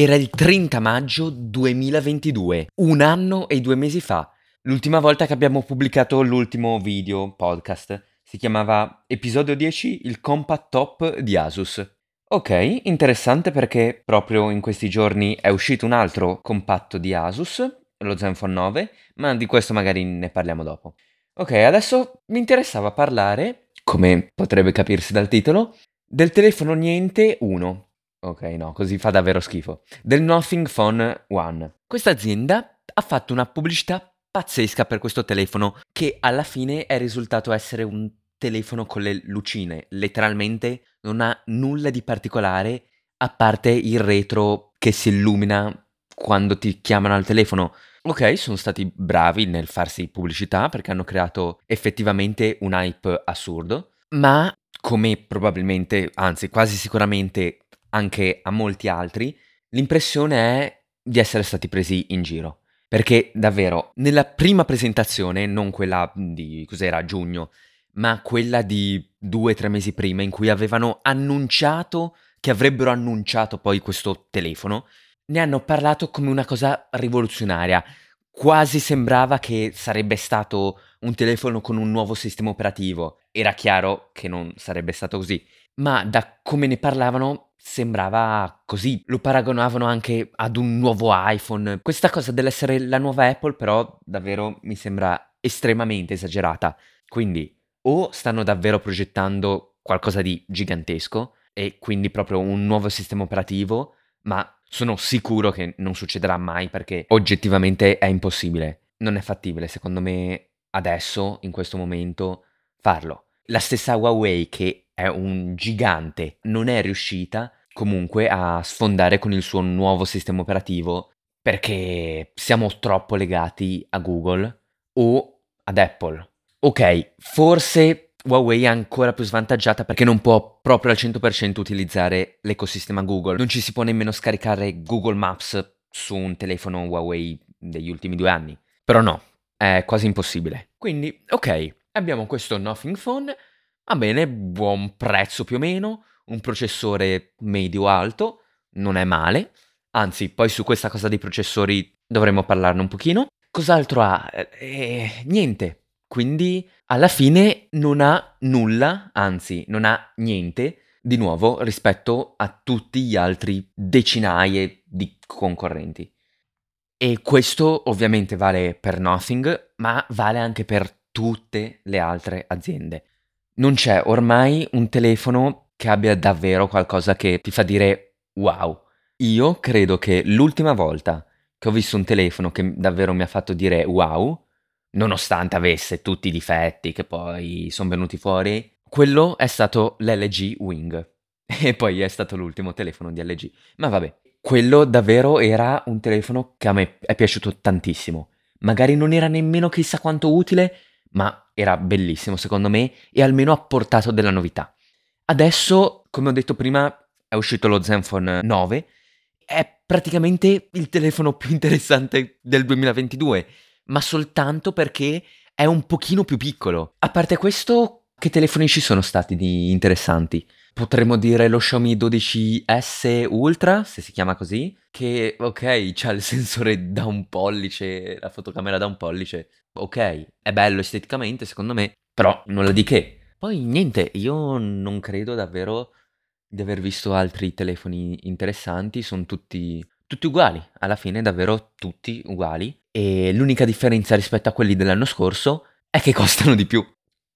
Era il 30 maggio 2022, un anno e due mesi fa, l'ultima volta che abbiamo pubblicato l'ultimo video podcast. Si chiamava Episodio 10, il Compact Top di Asus. Ok, interessante perché proprio in questi giorni è uscito un altro compatto di Asus, lo Zenfone 9, ma di questo magari ne parliamo dopo. Ok, adesso mi interessava parlare, come potrebbe capirsi dal titolo, del telefono Niente 1, Ok, no, così fa davvero schifo. Del Nothing Phone One. Questa azienda ha fatto una pubblicità pazzesca per questo telefono che alla fine è risultato essere un telefono con le lucine. Letteralmente non ha nulla di particolare a parte il retro che si illumina quando ti chiamano al telefono. Ok, sono stati bravi nel farsi pubblicità perché hanno creato effettivamente un hype assurdo, ma come probabilmente, anzi quasi sicuramente anche a molti altri, l'impressione è di essere stati presi in giro. Perché davvero, nella prima presentazione, non quella di cos'era giugno, ma quella di due o tre mesi prima, in cui avevano annunciato che avrebbero annunciato poi questo telefono, ne hanno parlato come una cosa rivoluzionaria. Quasi sembrava che sarebbe stato un telefono con un nuovo sistema operativo. Era chiaro che non sarebbe stato così, ma da come ne parlavano sembrava così. Lo paragonavano anche ad un nuovo iPhone. Questa cosa dell'essere la nuova Apple però davvero mi sembra estremamente esagerata. Quindi o stanno davvero progettando qualcosa di gigantesco e quindi proprio un nuovo sistema operativo, ma sono sicuro che non succederà mai perché oggettivamente è impossibile. Non è fattibile, secondo me, adesso, in questo momento, farlo. La stessa Huawei, che è un gigante, non è riuscita comunque a sfondare con il suo nuovo sistema operativo perché siamo troppo legati a Google o ad Apple. Ok, forse Huawei è ancora più svantaggiata perché non può proprio al 100% utilizzare l'ecosistema Google. Non ci si può nemmeno scaricare Google Maps su un telefono Huawei degli ultimi due anni. Però no, è quasi impossibile. Quindi, ok, abbiamo questo Nothing Phone, va bene, buon prezzo più o meno, un processore medio-alto, non è male, anzi poi su questa cosa dei processori dovremmo parlarne un pochino. Cos'altro ha? Eh, niente, quindi alla fine non ha nulla, anzi non ha niente di nuovo rispetto a tutti gli altri decinaie di concorrenti. E questo ovviamente vale per Nothing, ma vale anche per tutte le altre aziende. Non c'è ormai un telefono che abbia davvero qualcosa che ti fa dire wow. Io credo che l'ultima volta che ho visto un telefono che davvero mi ha fatto dire wow, nonostante avesse tutti i difetti che poi sono venuti fuori, quello è stato l'LG Wing. E poi è stato l'ultimo telefono di LG. Ma vabbè, quello davvero era un telefono che a me è piaciuto tantissimo. Magari non era nemmeno chissà quanto utile, ma era bellissimo secondo me e almeno ha portato della novità. Adesso, come ho detto prima, è uscito lo Zenfone 9, è praticamente il telefono più interessante del 2022, ma soltanto perché è un pochino più piccolo. A parte questo, che telefoni ci sono stati di interessanti? Potremmo dire lo Xiaomi 12S Ultra, se si chiama così, che ok, c'ha il sensore da un pollice, la fotocamera da un pollice, ok, è bello esteticamente secondo me, però nulla di che. Poi niente, io non credo davvero di aver visto altri telefoni interessanti, sono tutti, tutti uguali, alla fine davvero tutti uguali e l'unica differenza rispetto a quelli dell'anno scorso è che costano di più.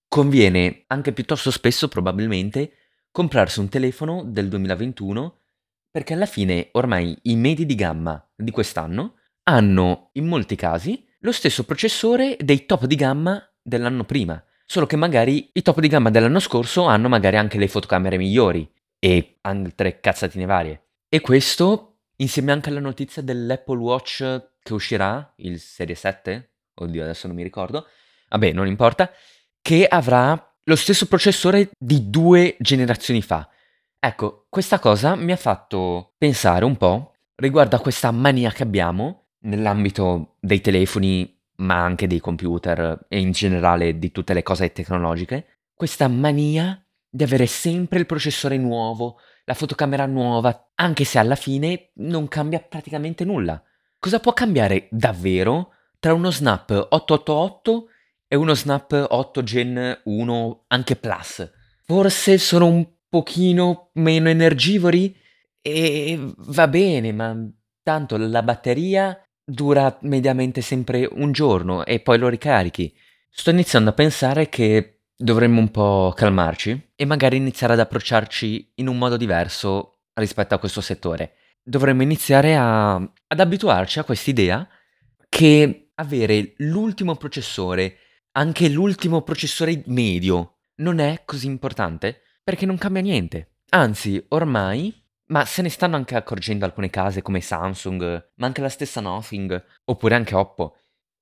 Conviene anche piuttosto spesso probabilmente comprarsi un telefono del 2021 perché alla fine ormai i medi di gamma di quest'anno hanno in molti casi lo stesso processore dei top di gamma dell'anno prima solo che magari i top di gamma dell'anno scorso hanno magari anche le fotocamere migliori e altre cazzatine varie. E questo insieme anche alla notizia dell'Apple Watch che uscirà, il Serie 7, oddio adesso non mi ricordo, vabbè non importa, che avrà lo stesso processore di due generazioni fa. Ecco, questa cosa mi ha fatto pensare un po' riguardo a questa mania che abbiamo nell'ambito dei telefoni ma anche dei computer e in generale di tutte le cose tecnologiche, questa mania di avere sempre il processore nuovo, la fotocamera nuova, anche se alla fine non cambia praticamente nulla. Cosa può cambiare davvero tra uno Snap 888 e uno Snap 8 Gen 1 anche Plus? Forse sono un pochino meno energivori e va bene, ma tanto la batteria dura mediamente sempre un giorno e poi lo ricarichi. Sto iniziando a pensare che dovremmo un po' calmarci e magari iniziare ad approcciarci in un modo diverso rispetto a questo settore. Dovremmo iniziare a, ad abituarci a quest'idea che avere l'ultimo processore, anche l'ultimo processore medio, non è così importante perché non cambia niente. Anzi, ormai ma se ne stanno anche accorgendo alcune case come Samsung, ma anche la stessa Nothing, oppure anche Oppo.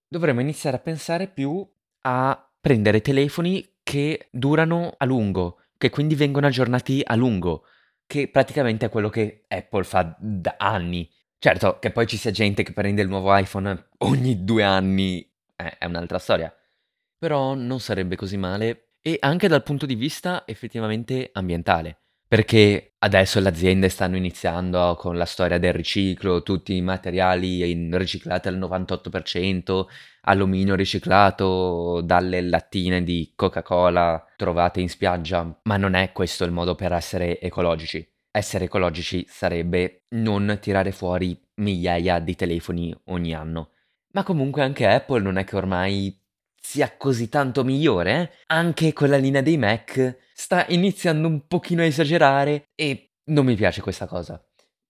Dovremmo iniziare a pensare più a prendere telefoni che durano a lungo, che quindi vengono aggiornati a lungo, che praticamente è quello che Apple fa da anni. Certo, che poi ci sia gente che prende il nuovo iPhone ogni due anni eh, è un'altra storia. Però non sarebbe così male e anche dal punto di vista effettivamente ambientale. Perché adesso le aziende stanno iniziando con la storia del riciclo, tutti i materiali riciclati al 98%, alluminio riciclato dalle lattine di Coca-Cola trovate in spiaggia, ma non è questo il modo per essere ecologici. Essere ecologici sarebbe non tirare fuori migliaia di telefoni ogni anno. Ma comunque anche Apple non è che ormai sia così tanto migliore? Anche quella linea dei Mac sta iniziando un pochino a esagerare e non mi piace questa cosa.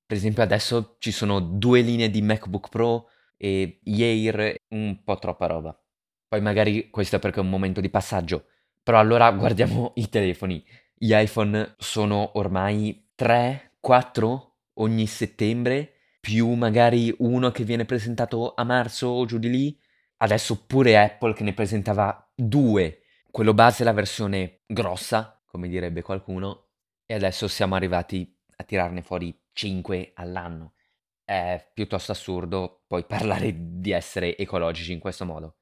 Per esempio adesso ci sono due linee di MacBook Pro e Air, un po' troppa roba. Poi magari questo è perché è un momento di passaggio, però allora guardiamo i telefoni. Gli iPhone sono ormai 3, 4 ogni settembre, più magari uno che viene presentato a marzo o giù di lì, Adesso pure Apple che ne presentava due, quello base è la versione grossa, come direbbe qualcuno, e adesso siamo arrivati a tirarne fuori 5 all'anno. È piuttosto assurdo poi parlare di essere ecologici in questo modo.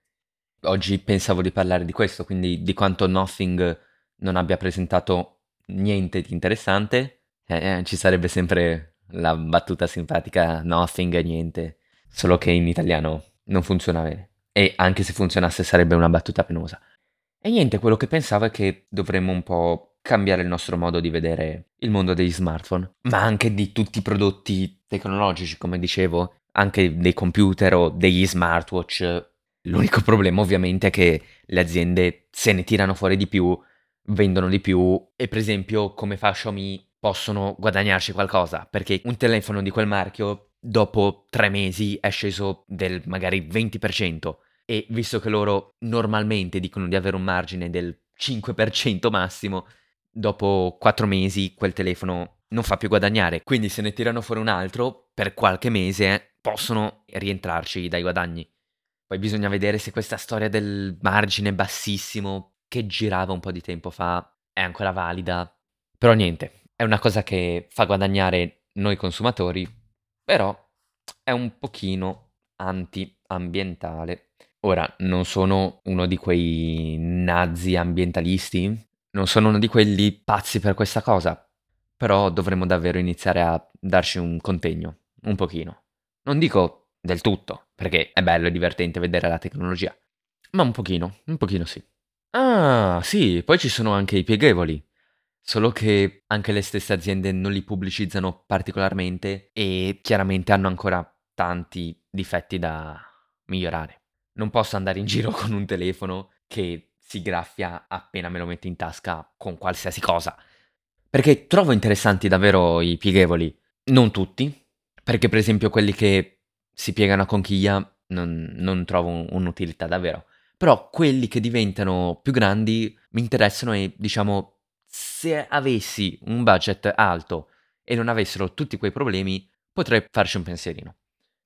Oggi pensavo di parlare di questo, quindi di quanto Nothing non abbia presentato niente di interessante. Eh, eh ci sarebbe sempre la battuta simpatica Nothing e niente, solo che in italiano non funziona bene. E anche se funzionasse sarebbe una battuta penosa. E niente, quello che pensavo è che dovremmo un po' cambiare il nostro modo di vedere il mondo degli smartphone, ma anche di tutti i prodotti tecnologici, come dicevo, anche dei computer o degli smartwatch. L'unico problema ovviamente è che le aziende se ne tirano fuori di più, vendono di più e per esempio come fa Xiaomi possono guadagnarci qualcosa, perché un telefono di quel marchio dopo tre mesi è sceso del magari 20%. E visto che loro normalmente dicono di avere un margine del 5% massimo, dopo 4 mesi quel telefono non fa più guadagnare. Quindi se ne tirano fuori un altro, per qualche mese possono rientrarci dai guadagni. Poi bisogna vedere se questa storia del margine bassissimo che girava un po' di tempo fa è ancora valida. Però niente, è una cosa che fa guadagnare noi consumatori, però è un pochino anti-ambientale. Ora, non sono uno di quei nazi ambientalisti, non sono uno di quelli pazzi per questa cosa, però dovremmo davvero iniziare a darci un contegno, un pochino. Non dico del tutto, perché è bello e divertente vedere la tecnologia, ma un pochino, un pochino sì. Ah, sì, poi ci sono anche i pieghevoli, solo che anche le stesse aziende non li pubblicizzano particolarmente e chiaramente hanno ancora tanti difetti da migliorare non posso andare in giro con un telefono che si graffia appena me lo metto in tasca con qualsiasi cosa. Perché trovo interessanti davvero i pieghevoli, non tutti, perché per esempio quelli che si piegano a conchiglia non, non trovo un'utilità davvero. Però quelli che diventano più grandi mi interessano e diciamo se avessi un budget alto e non avessero tutti quei problemi potrei farci un pensierino.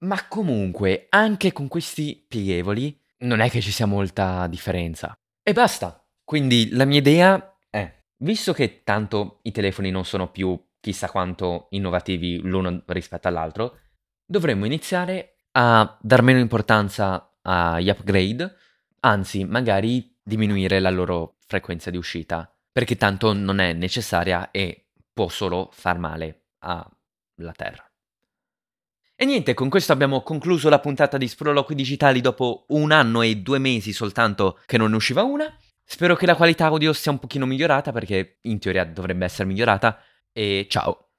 Ma comunque, anche con questi pieghevoli, non è che ci sia molta differenza. E basta. Quindi la mia idea è, visto che tanto i telefoni non sono più chissà quanto innovativi l'uno rispetto all'altro, dovremmo iniziare a dar meno importanza agli upgrade, anzi magari diminuire la loro frequenza di uscita, perché tanto non è necessaria e può solo far male alla Terra. E niente, con questo abbiamo concluso la puntata di Sproloqui Digitali dopo un anno e due mesi soltanto che non ne usciva una. Spero che la qualità audio sia un pochino migliorata perché in teoria dovrebbe essere migliorata e ciao!